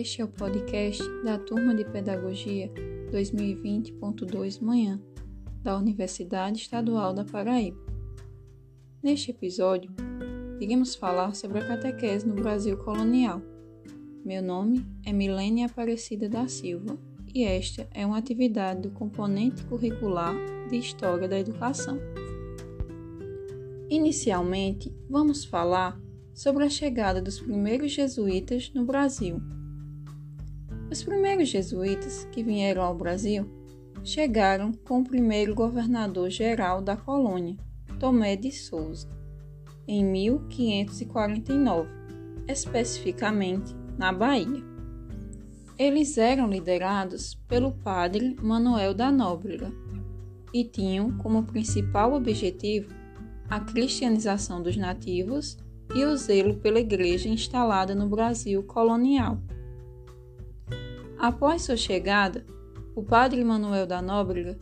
Este é o podcast da Turma de Pedagogia 2020.2 Manhã, da Universidade Estadual da Paraíba. Neste episódio, iremos falar sobre a catequese no Brasil colonial. Meu nome é Milene Aparecida da Silva e esta é uma atividade do componente curricular de História da Educação. Inicialmente, vamos falar sobre a chegada dos primeiros jesuítas no Brasil. Os primeiros jesuítas que vieram ao Brasil chegaram com o primeiro governador-geral da colônia, Tomé de Souza, em 1549, especificamente na Bahia. Eles eram liderados pelo padre Manuel da Nóbrega e tinham como principal objetivo a cristianização dos nativos e o zelo pela igreja instalada no Brasil colonial. Após sua chegada, o padre Manuel da Nóbrega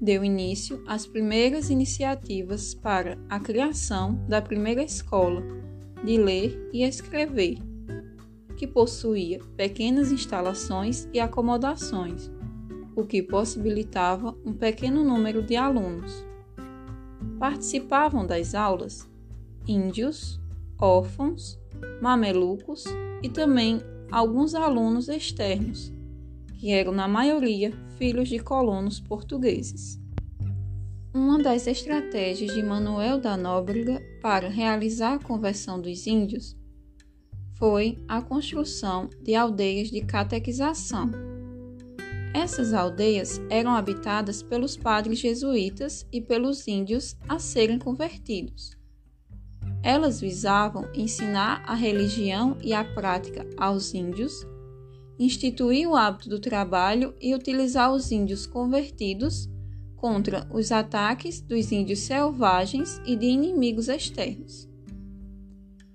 deu início às primeiras iniciativas para a criação da primeira escola de ler e escrever, que possuía pequenas instalações e acomodações, o que possibilitava um pequeno número de alunos. Participavam das aulas índios, órfãos, mamelucos e também alguns alunos externos, que eram na maioria filhos de colonos portugueses. Uma das estratégias de Manuel da Nóbrega para realizar a conversão dos índios foi a construção de aldeias de catequização. Essas aldeias eram habitadas pelos padres jesuítas e pelos índios a serem convertidos. Elas visavam ensinar a religião e a prática aos índios, instituir o hábito do trabalho e utilizar os índios convertidos contra os ataques dos índios selvagens e de inimigos externos.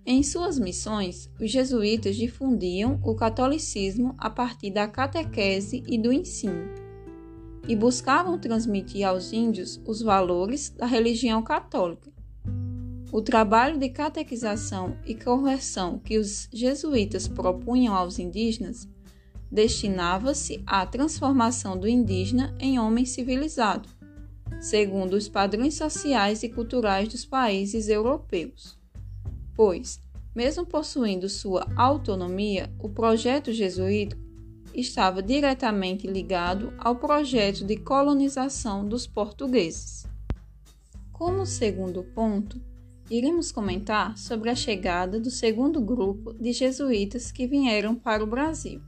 Em suas missões, os jesuítas difundiam o catolicismo a partir da catequese e do ensino, e buscavam transmitir aos índios os valores da religião católica o trabalho de catequização e conversão que os jesuítas propunham aos indígenas destinava-se à transformação do indígena em homem civilizado, segundo os padrões sociais e culturais dos países europeus. Pois, mesmo possuindo sua autonomia, o projeto jesuítico estava diretamente ligado ao projeto de colonização dos portugueses. Como segundo ponto, iremos comentar sobre a chegada do segundo grupo de jesuítas que vieram para o Brasil.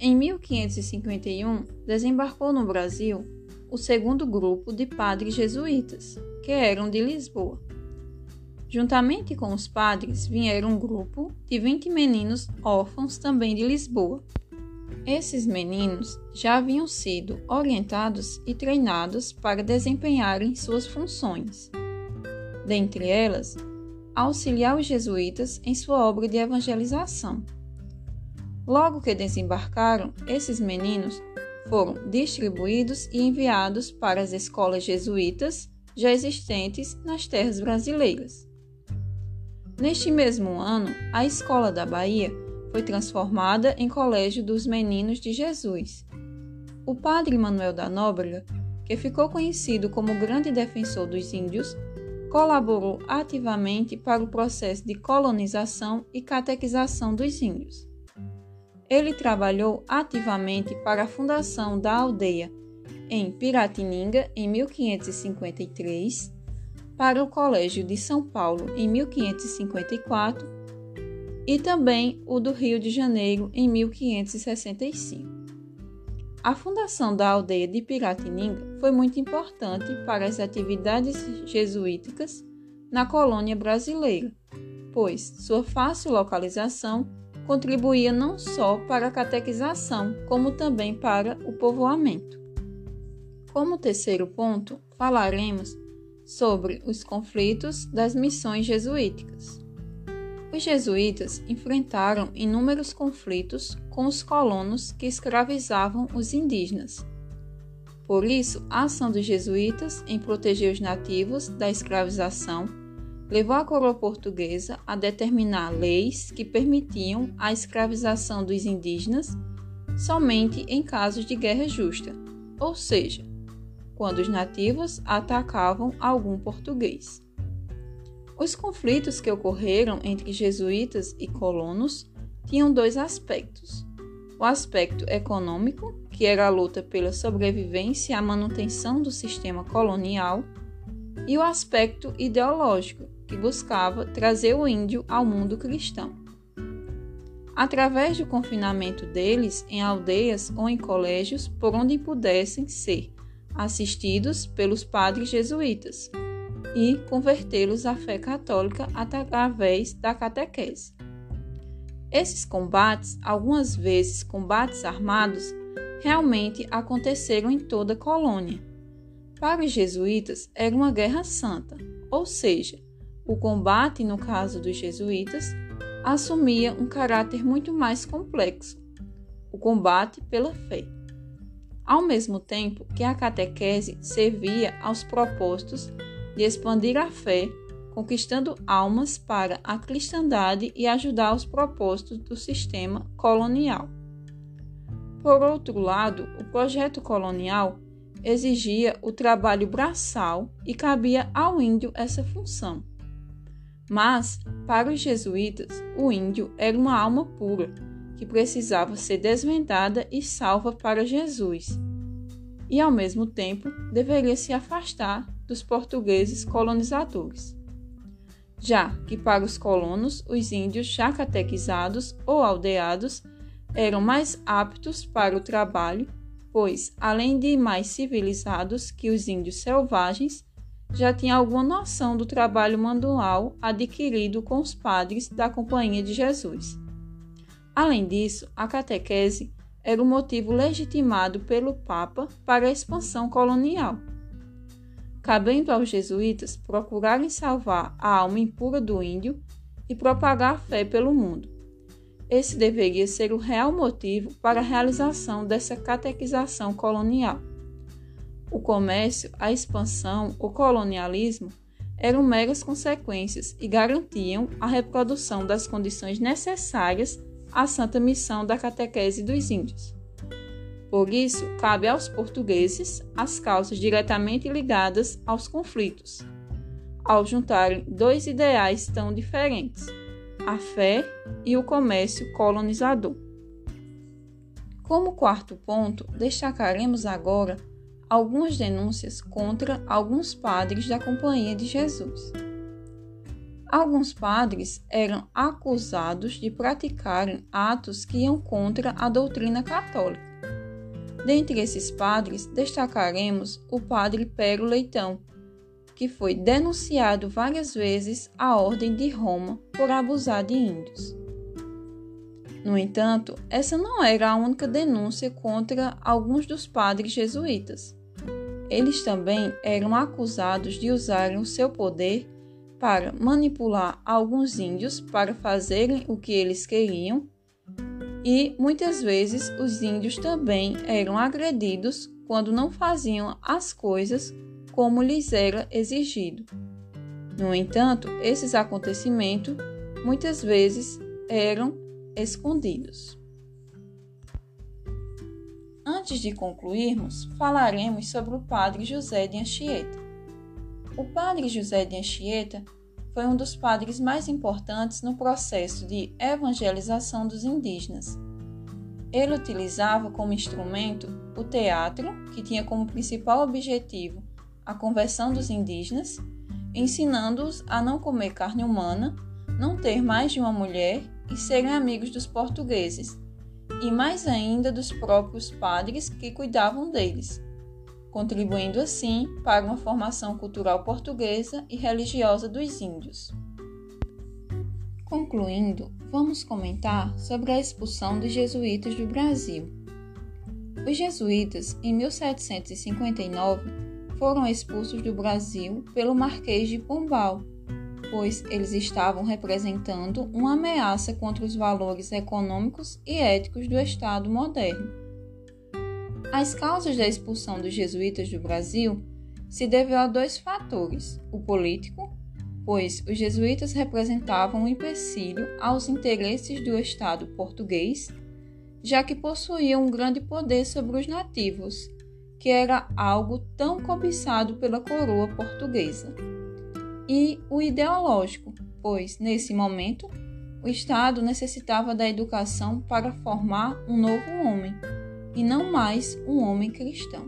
Em 1551, desembarcou no Brasil o segundo grupo de padres jesuítas, que eram de Lisboa. Juntamente com os padres vieram um grupo de 20 meninos órfãos também de Lisboa. Esses meninos já haviam sido orientados e treinados para desempenharem suas funções dentre elas, auxiliar os jesuítas em sua obra de evangelização. Logo que desembarcaram, esses meninos foram distribuídos e enviados para as escolas jesuítas já existentes nas terras brasileiras. Neste mesmo ano, a Escola da Bahia foi transformada em Colégio dos Meninos de Jesus. O padre Manuel da Nóbrega, que ficou conhecido como grande defensor dos índios, colaborou ativamente para o processo de colonização e catequização dos índios. Ele trabalhou ativamente para a fundação da aldeia em Piratininga em 1553, para o Colégio de São Paulo em 1554 e também o do Rio de Janeiro em 1565. A fundação da aldeia de Piratininga foi muito importante para as atividades jesuíticas na colônia brasileira, pois sua fácil localização contribuía não só para a catequização, como também para o povoamento. Como terceiro ponto, falaremos sobre os conflitos das missões jesuíticas. Os jesuítas enfrentaram inúmeros conflitos com os colonos que escravizavam os indígenas. Por isso, a ação dos jesuítas em proteger os nativos da escravização levou a coroa portuguesa a determinar leis que permitiam a escravização dos indígenas somente em casos de guerra justa, ou seja, quando os nativos atacavam algum português. Os conflitos que ocorreram entre jesuítas e colonos tinham dois aspectos. O aspecto econômico, que era a luta pela sobrevivência e a manutenção do sistema colonial, e o aspecto ideológico, que buscava trazer o índio ao mundo cristão. Através do confinamento deles em aldeias ou em colégios por onde pudessem ser assistidos pelos padres jesuítas e convertê-los à fé católica através da catequese. Esses combates, algumas vezes combates armados, realmente aconteceram em toda a colônia. Para os jesuítas, era uma guerra santa, ou seja, o combate, no caso dos jesuítas, assumia um caráter muito mais complexo o combate pela fé. Ao mesmo tempo que a catequese servia aos propósitos de expandir a fé, conquistando almas para a cristandade e ajudar os propósitos do sistema colonial. Por outro lado, o projeto colonial exigia o trabalho braçal e cabia ao índio essa função. Mas, para os jesuítas, o índio era uma alma pura, que precisava ser desvendada e salva para Jesus, e ao mesmo tempo deveria se afastar dos portugueses colonizadores. Já que para os colonos, os índios já catequizados ou aldeados eram mais aptos para o trabalho, pois, além de mais civilizados que os índios selvagens, já tinha alguma noção do trabalho manual adquirido com os padres da Companhia de Jesus. Além disso, a catequese era o motivo legitimado pelo Papa para a expansão colonial cabendo aos jesuítas procurarem salvar a alma impura do índio e propagar a fé pelo mundo. Esse deveria ser o real motivo para a realização dessa catequização colonial. O comércio, a expansão, o colonialismo eram meras consequências e garantiam a reprodução das condições necessárias à santa missão da catequese dos índios. Por isso, cabe aos portugueses as causas diretamente ligadas aos conflitos, ao juntarem dois ideais tão diferentes, a fé e o comércio colonizador. Como quarto ponto, destacaremos agora algumas denúncias contra alguns padres da Companhia de Jesus. Alguns padres eram acusados de praticarem atos que iam contra a doutrina católica Dentre esses padres, destacaremos o padre Pero Leitão, que foi denunciado várias vezes à Ordem de Roma por abusar de índios. No entanto, essa não era a única denúncia contra alguns dos padres jesuítas. Eles também eram acusados de usarem o seu poder para manipular alguns índios para fazerem o que eles queriam e muitas vezes os índios também eram agredidos quando não faziam as coisas como lhes era exigido. No entanto, esses acontecimentos muitas vezes eram escondidos. Antes de concluirmos, falaremos sobre o padre José de Anchieta. O padre José de Anchieta foi um dos padres mais importantes no processo de evangelização dos indígenas. Ele utilizava como instrumento o teatro, que tinha como principal objetivo a conversão dos indígenas, ensinando-os a não comer carne humana, não ter mais de uma mulher e serem amigos dos portugueses, e mais ainda dos próprios padres que cuidavam deles contribuindo assim para uma formação cultural portuguesa e religiosa dos índios. Concluindo, vamos comentar sobre a expulsão dos jesuítas do Brasil. Os jesuítas, em 1759, foram expulsos do Brasil pelo Marquês de Pombal, pois eles estavam representando uma ameaça contra os valores econômicos e éticos do Estado moderno. As causas da expulsão dos jesuítas do Brasil se deveu a dois fatores: o político, pois os jesuítas representavam um empecilho aos interesses do Estado português, já que possuíam um grande poder sobre os nativos, que era algo tão cobiçado pela coroa portuguesa. E o ideológico, pois, nesse momento, o Estado necessitava da educação para formar um novo homem, e não mais um homem cristão.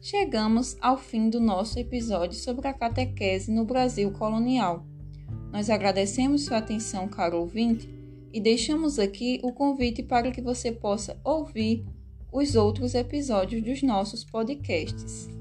Chegamos ao fim do nosso episódio sobre a catequese no Brasil colonial. Nós agradecemos sua atenção, caro ouvinte, e deixamos aqui o convite para que você possa ouvir os outros episódios dos nossos podcasts.